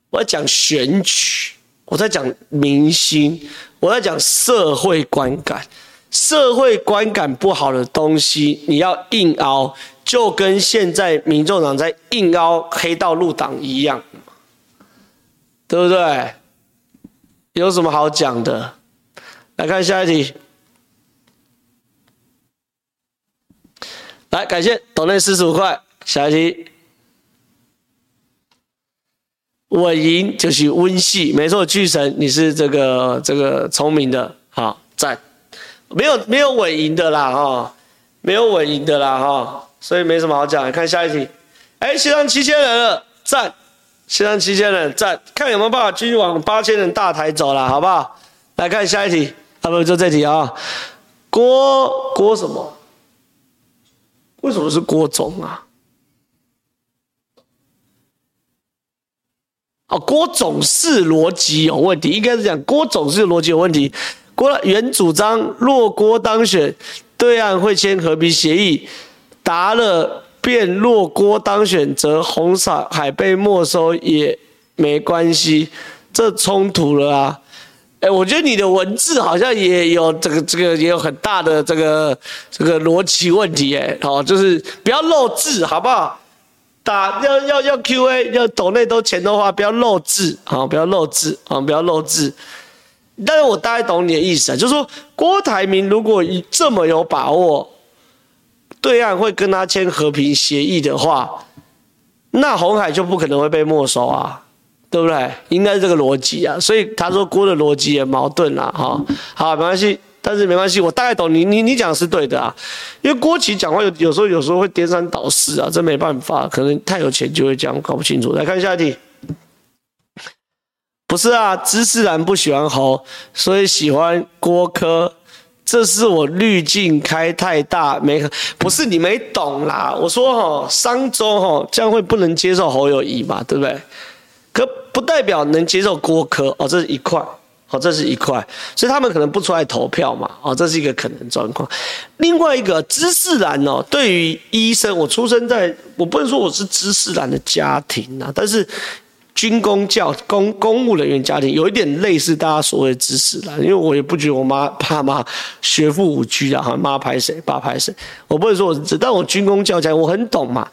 我在讲选举，我在讲明星，我在讲社会观感，社会观感不好的东西，你要硬凹，就跟现在民众党在硬凹黑道入党一样。对不对？有什么好讲的？来看下一题。来，感谢董内四十五块。下一题，稳赢就是温系，没错，巨神，你是这个这个聪明的，好赞。没有没有稳赢的啦，哈，没有稳赢的啦，哈，所以没什么好讲。看下一题。哎，线上七千人了，赞。线上七千人赞看有没有办法继续往八千人大台走了，好不好？来看下一题，啊不就这题啊？郭郭什么？为什么是郭总啊？哦，郭总是逻辑有问题，应该是讲郭总是逻辑有问题。郭原主张若郭当选，对岸会签和平协议，答了。变若郭当选，则红海被没收也没关系，这冲突了啊！哎，我觉得你的文字好像也有这个这个也有很大的这个这个逻辑问题哎，好，就是不要漏字好不好？打要要要 Q&A 要抖内都钱的话，不要漏字啊，不要漏字啊，不要漏字。但是我大概懂你的意思啊，就是说郭台铭如果这么有把握。对岸会跟他签和平协议的话，那红海就不可能会被没收啊，对不对？应该是这个逻辑啊。所以他说郭的逻辑也矛盾了哈。好，没关系，但是没关系，我大概懂你，你你讲的是对的啊。因为郭奇讲话有有时候有时候会颠三倒四啊，这没办法，可能太有钱就会讲，搞不清楚。来看下一题，不是啊，知识蓝不喜欢猴，所以喜欢郭柯。这是我滤镜开太大，没不是你没懂啦。我说哈，商周哈这样会不能接受侯友谊嘛，对不对？可不代表能接受郭柯哦，这是一块，好，这是一块，所以他们可能不出来投票嘛，哦，这是一个可能状况。另外一个知识蓝哦，对于医生，我出生在我不能说我是知识蓝的家庭啊，但是。军公教公公务人员家庭有一点类似大家所谓的知识蓝，因为我也不觉得我妈爸妈学富五车啊，妈拍谁爸拍谁，我不能说我是，但我军公教家我很懂嘛。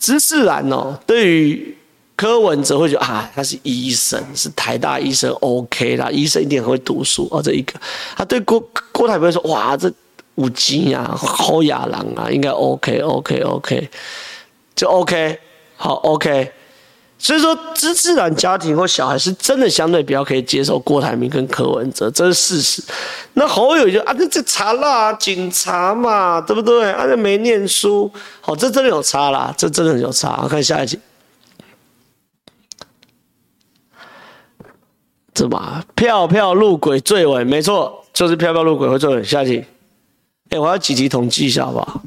知识蓝哦，对于柯文哲会觉得啊，他是医生，是台大医生，OK 啦，医生一定很会读书哦，这一个。他对郭郭台铭说，哇，这五 G 啊，好亚郎啊，应该 OK，OK，OK，、就 OK，好 OK。所以说，知自然家庭或小孩是真的相对比较可以接受郭台铭跟柯文哲，这是事实。那侯友就啊，这这差啦，警察嘛，对不对？啊，这没念书，好，这真的有差啦，这真的有差。我看下一集，怎么票票路轨最稳？没错，就是票票路轨会最稳。下集，哎，我要几集统计一下好不好？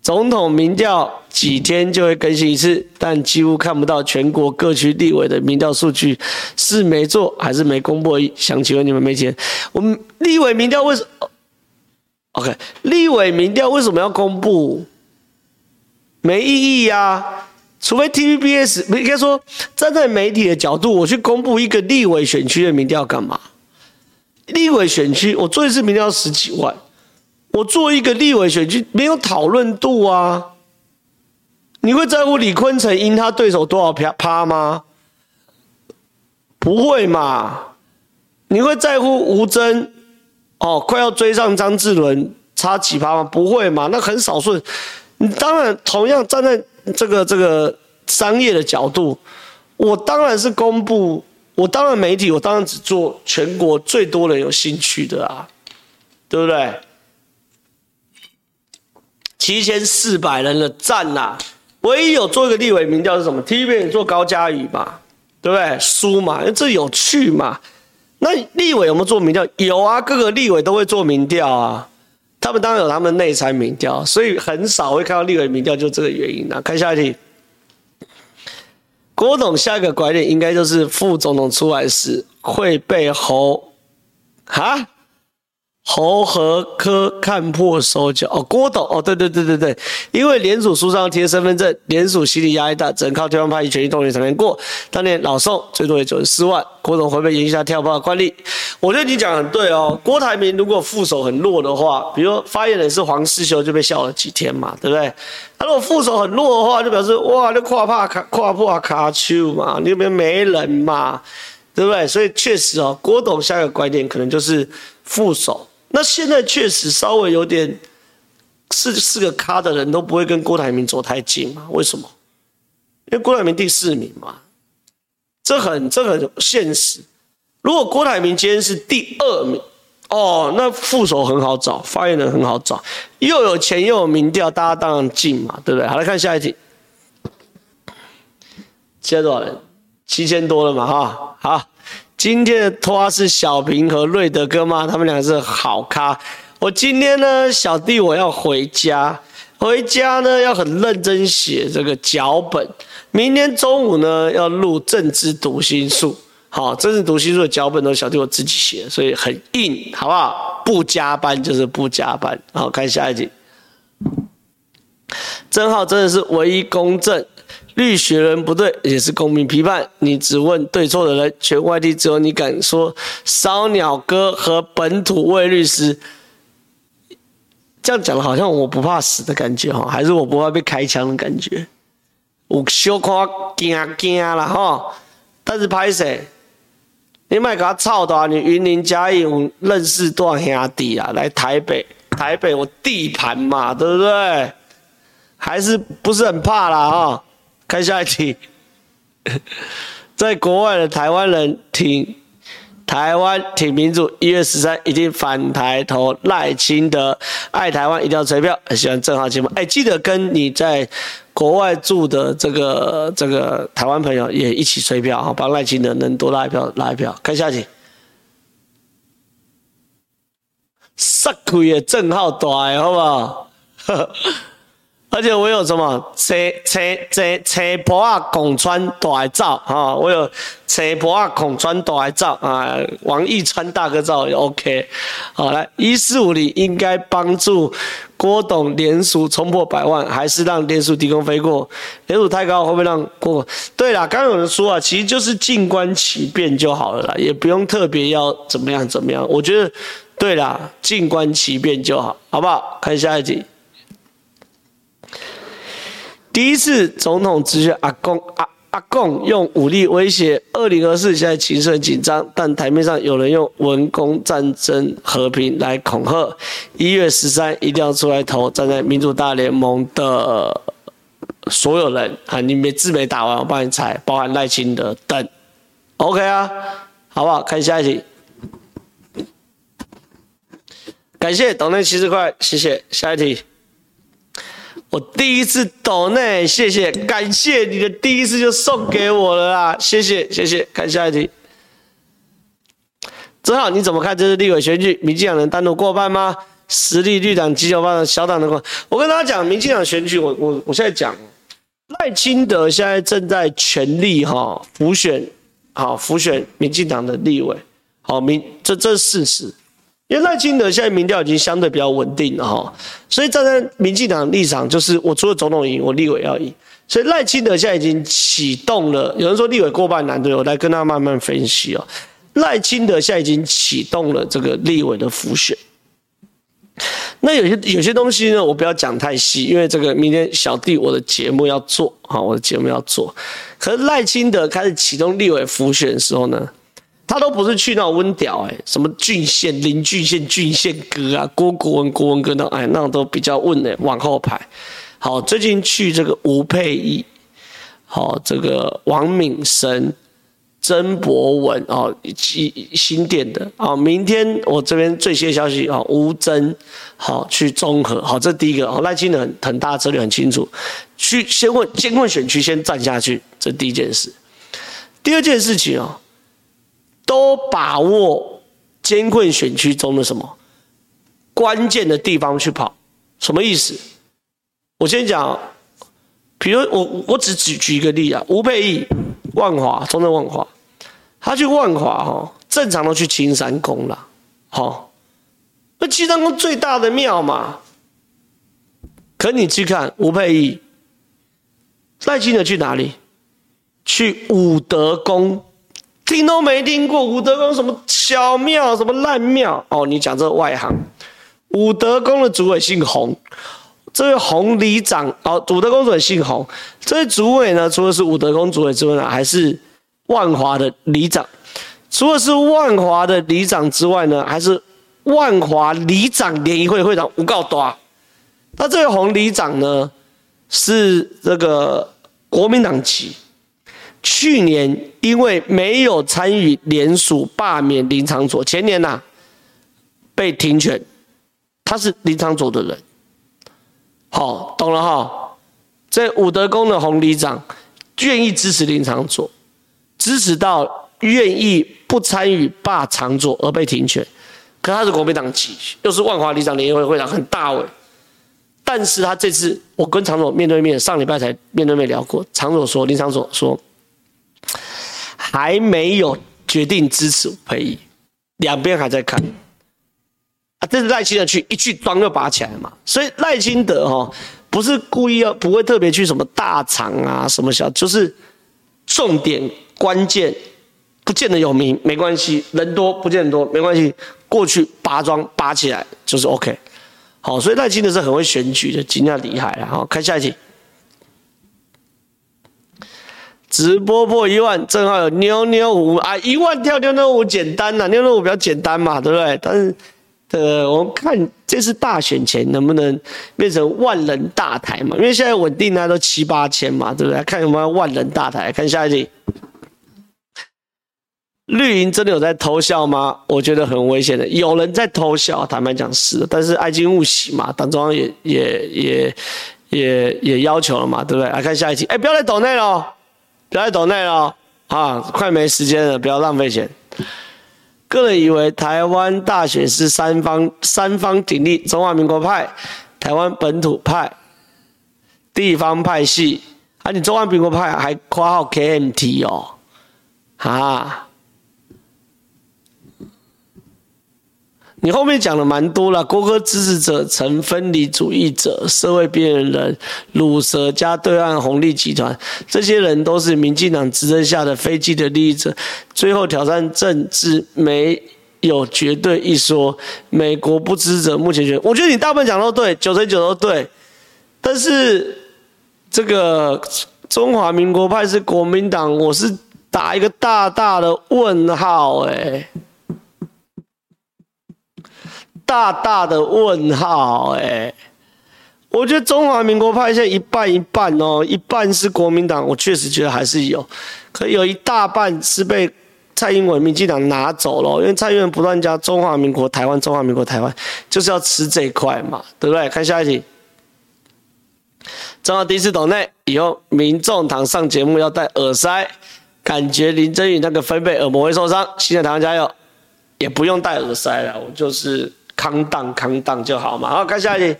总统民调几天就会更新一次，但几乎看不到全国各区立委的民调数据，是没做还是没公布？想请问你们没钱？我们立委民调为什么？OK，立委民调为什么要公布？没意义呀、除非 TVBS，应该说站在媒体的角度，我去公布一个立委选区的民调干嘛？立委选区我做一次民调十几万。我做一个立委选区没有讨论度啊，你会在乎李坤城赢他对手多少趴趴吗？不会嘛？你会在乎吴峥哦，快要追上张志伦差几趴吗？不会嘛？那很少数。你当然同样站在这个这个商业的角度，我当然是公布，我当然媒体，我当然只做全国最多人有兴趣的啊，对不对？七千四百人的赞呐、啊！唯一有做一个立委民调是什么？TVB 做高嘉瑜嘛，对不对？输嘛，因为这有趣嘛。那立委有没有做民调？有啊，各个立委都会做民调啊。他们当然有他们内参民调，所以很少会看到立委民调，就这个原因啊。看下一题，郭董下一个拐点应该就是副总统出来时会被侯哈。侯和科看破手脚哦，郭董哦，对对对对对，因为联署书上贴身份证，联署心理压力大，只能靠地方派系权力动员才能过。当年老宋最多也九十四万，郭董会不会延续下跳票的惯例？我觉得你讲很对哦。郭台铭如果副手很弱的话，比如发言人是黄世修，就被笑了几天嘛，对不对？他如果副手很弱的话，就表示哇，那跨怕卡跨破卡丘嘛，你那边没人嘛，对不对？所以确实哦，郭董下一个拐点可能就是副手。那现在确实稍微有点是四个咖的人都不会跟郭台铭走太近嘛？为什么？因为郭台铭第四名嘛，这很这很现实。如果郭台铭今天是第二名，哦，那副手很好找，发言人很好找，又有钱又有民调，大家当然近嘛，对不对？好，来看下一题，现在多少人？七千多了嘛，哈，好。今天的拖是小平和瑞德哥吗？他们两个是好咖。我今天呢，小弟我要回家，回家呢要很认真写这个脚本。明天中午呢要录政治读心术，好，政治读心术的脚本都是小弟我自己写，所以很硬，好不好？不加班就是不加班。好，看下一集。正浩真的是唯一公正。绿学人不对，也是公民批判。你只问对错的人，全外地只有你敢说烧鸟哥和本土魏律师。这样讲的好像我不怕死的感觉哈，还是我不怕被开枪的感觉？我小可惊惊了哈，但是拍谁？你卖给他操的啊！你云林嘉义认识多少兄弟啊？来台北，台北我地盘嘛，对不对？还是不是很怕啦哈？看下一题，在国外的台湾人挺台湾挺民主，一月十三一定反台投赖清德，爱台湾一定要吹票，很喜欢正浩节目，哎，记得跟你在国外住的这个这个台湾朋友也一起催票啊，帮赖清德能多拉一票拉一票。看下一题，杀鬼的正浩大，好不好？而且我有什么？车车车车婆啊，孔川大海照啊！我有车婆啊，孔川大海照啊！王一川大哥照也 OK。好，来一四五零应该帮助郭董连署冲破百万，还是让连署低空飞过？连署太高会不会让过？对啦，刚有人说啊，其实就是静观其变就好了啦，也不用特别要怎么样怎么样。我觉得对啦，静观其变就好，好不好？看下一集。第一次总统直选阿公阿阿贡用武力威胁二零二四，现在情势很紧张，但台面上有人用文攻战争和平来恐吓。一月十三一定要出来投，站在民主大联盟的所有人啊，你没字没打完，我帮你猜，包含赖清德等，OK 啊，好不好？看下一题，感谢斗内七十块，谢谢，下一题。我第一次抖呢，谢谢，感谢你的第一次就送给我了啦，谢谢，谢谢，看下一题。正好你怎么看这次立委选举？民进党能单独过半吗？实力绿党、基友帮的小党的过？我跟大家讲，民进党选举，我我我现在讲，赖清德现在正在全力哈辅选，好辅选民进党的立委，好民这这是事实。因为赖清德现在民调已经相对比较稳定了哈，所以站在民进党立场，就是我除了总统赢，我立委要赢。所以赖清德现在已经启动了，有人说立委过半难，对，我来跟他慢慢分析哦。赖清德现在已经启动了这个立委的浮选，那有些有些东西呢，我不要讲太细，因为这个明天小弟我的节目要做，哈，我的节目要做。可是赖清德开始启动立委浮选的时候呢，他都不是去那种温屌，哎，什么郡县、林郡县、郡县哥啊，郭国文、郭文哥那，哎，那种都比较稳的，往后排。好，最近去这个吴沛忆，好，这个王敏生。曾博文哦，新新店的哦，明天我这边最新的消息哦，吴峥好去综合好，这第一个哦，赖清德很很大策略很清楚，去先问艰困选区先站下去，这第一件事。第二件事情哦，都把握艰困选区中的什么关键的地方去跑，什么意思？我先讲，比如我我只举举一个例啊，吴沛忆。万华，中正万华，他去万华哈，正常都去青山宫了，好，那青山宫最大的庙嘛，可你去看吴沛忆，赖清德去哪里？去武德宫，听都没听过武德宫什么小庙，什么烂庙哦，你讲这个外行，武德宫的主委姓洪。这位洪里长哦，武德宫主委姓洪。这位主委呢，除了是武德宫主委之外呢，还是万华的里长。除了是万华的里长之外呢，还是万华里长联谊会会长吴告多。那这位洪里长呢，是这个国民党籍。去年因为没有参与联署罢免林长佐，前年呐、啊、被停权。他是林长佐的人。好，懂了哈。这武德宫的红里长愿意支持林长佐，支持到愿意不参与罢长佐而被停权。可他是国民党籍，又是万华里长联谊会会长，很大位。但是他这次我跟昶佐面对面，上礼拜才面对面聊过。昶佐说，林长佐说还没有决定支持吴沛忆，两边还在看。啊，这是赖清德去一去桩又拔起来嘛，所以赖清德哈不是故意要，不会特别去什么大厂啊，什么小，就是重点关键，不见得有名没关系，人多不见得多没关系，过去拔桩拔起来就是 OK。好，所以赖清德是很会选举的，真的厉害了。好，看下一题，直播破一万，正好有妞妞舞啊，一万跳妞妞舞简单呐，妞妞舞比较简单嘛，对不对？但是。呃，我们看这次大选前能不能变成万人大台嘛？因为现在稳定呢都七八千嘛，对不对？看有没有万人大台。看下一题，绿营真的有在偷笑吗？我觉得很危险的，有人在偷笑，坦白讲是，但是爱金勿喜嘛，党中央也也也也也要求了嘛，对不对？来看下一题，哎，不要再抖内了，不要再抖内了，啊，快没时间了，不要浪费钱。个人以为台湾大选是三方三方鼎立，中华民国派、台湾本土派、地方派系，啊，你中华民国派还括号 KMT 哦，啊。你后面讲的蛮多了，郭柯支持者成分离主义者、社会边缘人、鲁蛇加对岸红利集团，这些人都是民进党执政下的飞机的利益者。最后挑战政治没有绝对一说，美国不支持者目前觉得，我觉得你大部分讲都对，九成九都对。但是这个中华民国派是国民党，我是打一个大大的问号，哎。大大的问号，哎，我觉得中华民国派现在一半一半哦，一半是国民党，我确实觉得还是有，可有一大半是被蔡英文民进党拿走了，因为蔡英文不断加中华民国台湾，中华民国台湾就是要吃这一块嘛，对不对？看下一题，正好第一次抖内，以后民众党上节目要戴耳塞，感觉林珍羽那个分贝耳膜会受伤，新的台湾加油，也不用戴耳塞了，我就是。康荡康荡就好嘛。好，看下一题。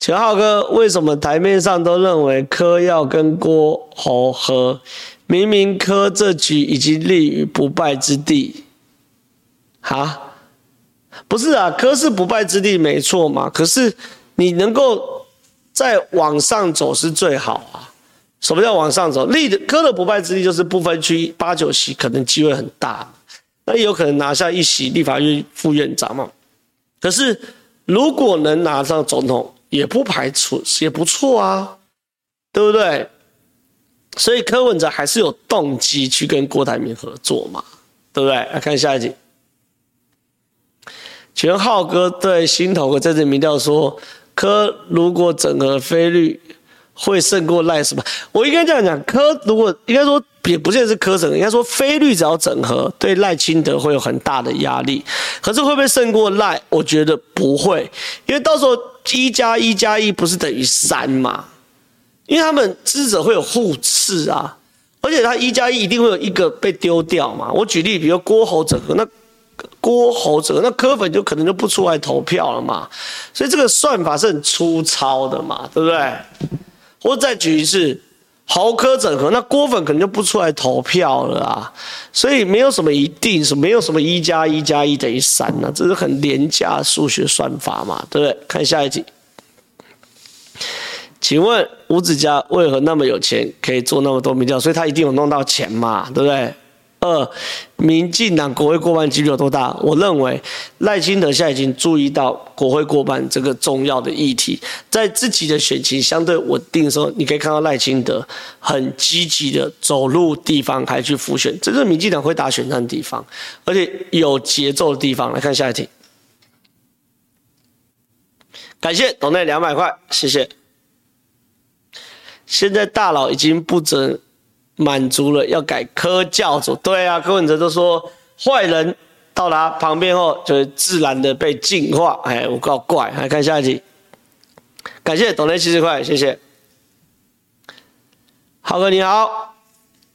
钱浩哥，为什么台面上都认为柯要跟郭侯和？明明柯这局已经立于不败之地。哈，不是啊，柯是不败之地没错嘛。可是你能够再往上走是最好啊。什么叫往上走？立的柯的不败之地就是不分区八九席，可能机会很大。那也有可能拿下一席立法院副院长嘛？可是如果能拿上总统，也不排除，也不错啊，对不对？所以柯文哲还是有动机去跟郭台铭合作嘛，对不对？来看下一集。全浩哥对新头和这次民调说，柯如果整合非绿会胜过赖是吧？我应该这样讲，柯如果应该说也不见是柯整合，应该说非绿只要整合，对赖清德会有很大的压力。可是会不会胜过赖？我觉得不会，因为到时候一加一加一不是等于三嘛？因为他们支持者会有互斥啊，而且他一加一一定会有一个被丢掉嘛。我举例，比如郭侯整合，那郭侯整合，那柯粉就可能就不出来投票了嘛。所以这个算法是很粗糙的嘛，对不对？我再举一次，豪科整合，那郭粉可能就不出来投票了啊。所以没有什么一定，是没有什么一加一加一等于三呢，这是很廉价数学算法嘛，对不对？看下一题。请问吴子嘉为何那么有钱，可以做那么多民调？所以他一定有弄到钱嘛，对不对？二，民进党国会过半几率有多大？我认为赖清德现在已经注意到国会过半这个重要的议题，在自己的选情相对稳定的时候，你可以看到赖清德很积极的走入地方，还去辅选，这是民进党会打选战的地方，而且有节奏的地方。来看下一题，感谢斗内两百块，谢谢。现在大佬已经不准满足了，要改科教组。对啊，柯文哲都说，坏人到达旁边后，就会自然的被净化。哎，我告怪。来看下一集，感谢斗内七十块，谢谢。浩哥你好。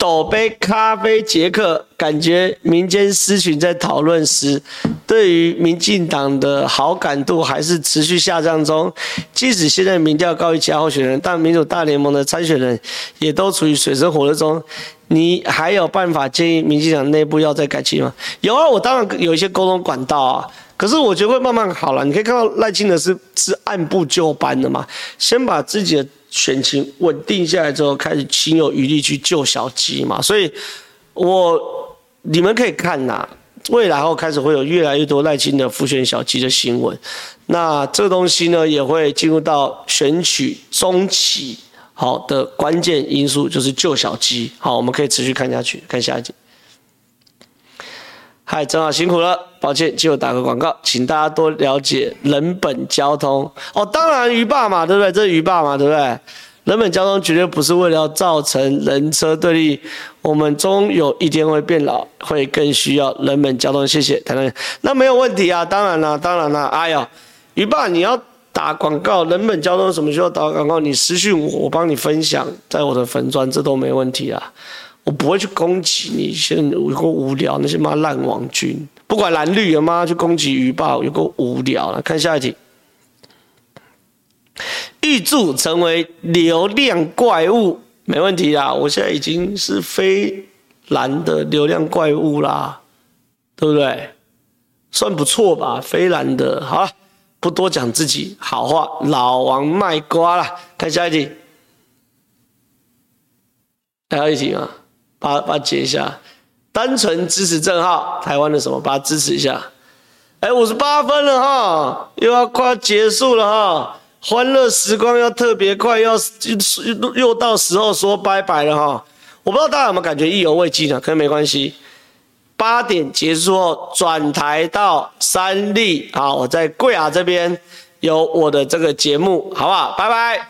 抖杯咖啡，杰克感觉民间私群在讨论时，对于民进党的好感度还是持续下降中。即使现在民调高于其他候选人，但民主大联盟的参选人也都处于水深火热中。你还有办法建议民进党内部要再改进吗？有啊，我当然有一些沟通管道啊。可是我觉得会慢慢好了。你可以看到赖清德是是按部就班的嘛，先把自己的。选情稳定下来之后，开始心有余力去救小鸡嘛，所以我你们可以看呐，未来后开始会有越来越多赖清德辅选小鸡的新闻，那这个东西呢也会进入到选举中期好的关键因素，就是救小鸡。好，我们可以持续看下去，看下一集。嗨，正好辛苦了，抱歉，就打个广告，请大家多了解人本交通哦。当然，鱼爸嘛，对不对？这是鱼爸嘛，对不对？人本交通绝对不是为了要造成人车对立，我们终有一天会变老，会更需要人本交通。谢谢，台湾那没有问题啊，当然了，当然了。哎呦，鱼爸，你要打广告，人本交通什么时候打广告？你私讯我，我帮你分享在我的粉专，这都没问题啊。我不会去攻击你，现在有够无聊，那些妈烂网军，不管蓝绿，有妈去攻击鱼爸，有够无聊了。看下一题，预祝成为流量怪物，没问题啦。我现在已经是非蓝的流量怪物啦，对不对？算不错吧，非蓝的。好了，不多讲自己好话，老王卖瓜了。看下一题，还有一题啊。把把它截一下，单纯支持正浩，台湾的什么？把它支持一下。哎，五十八分了哈，又要快要结束了哈，欢乐时光要特别快，要又又到时候说拜拜了哈。我不知道大家有没有感觉意犹未尽呢？可能没关系，八点结束后转台到三立，好，我在贵雅这边有我的这个节目，好不好？拜拜。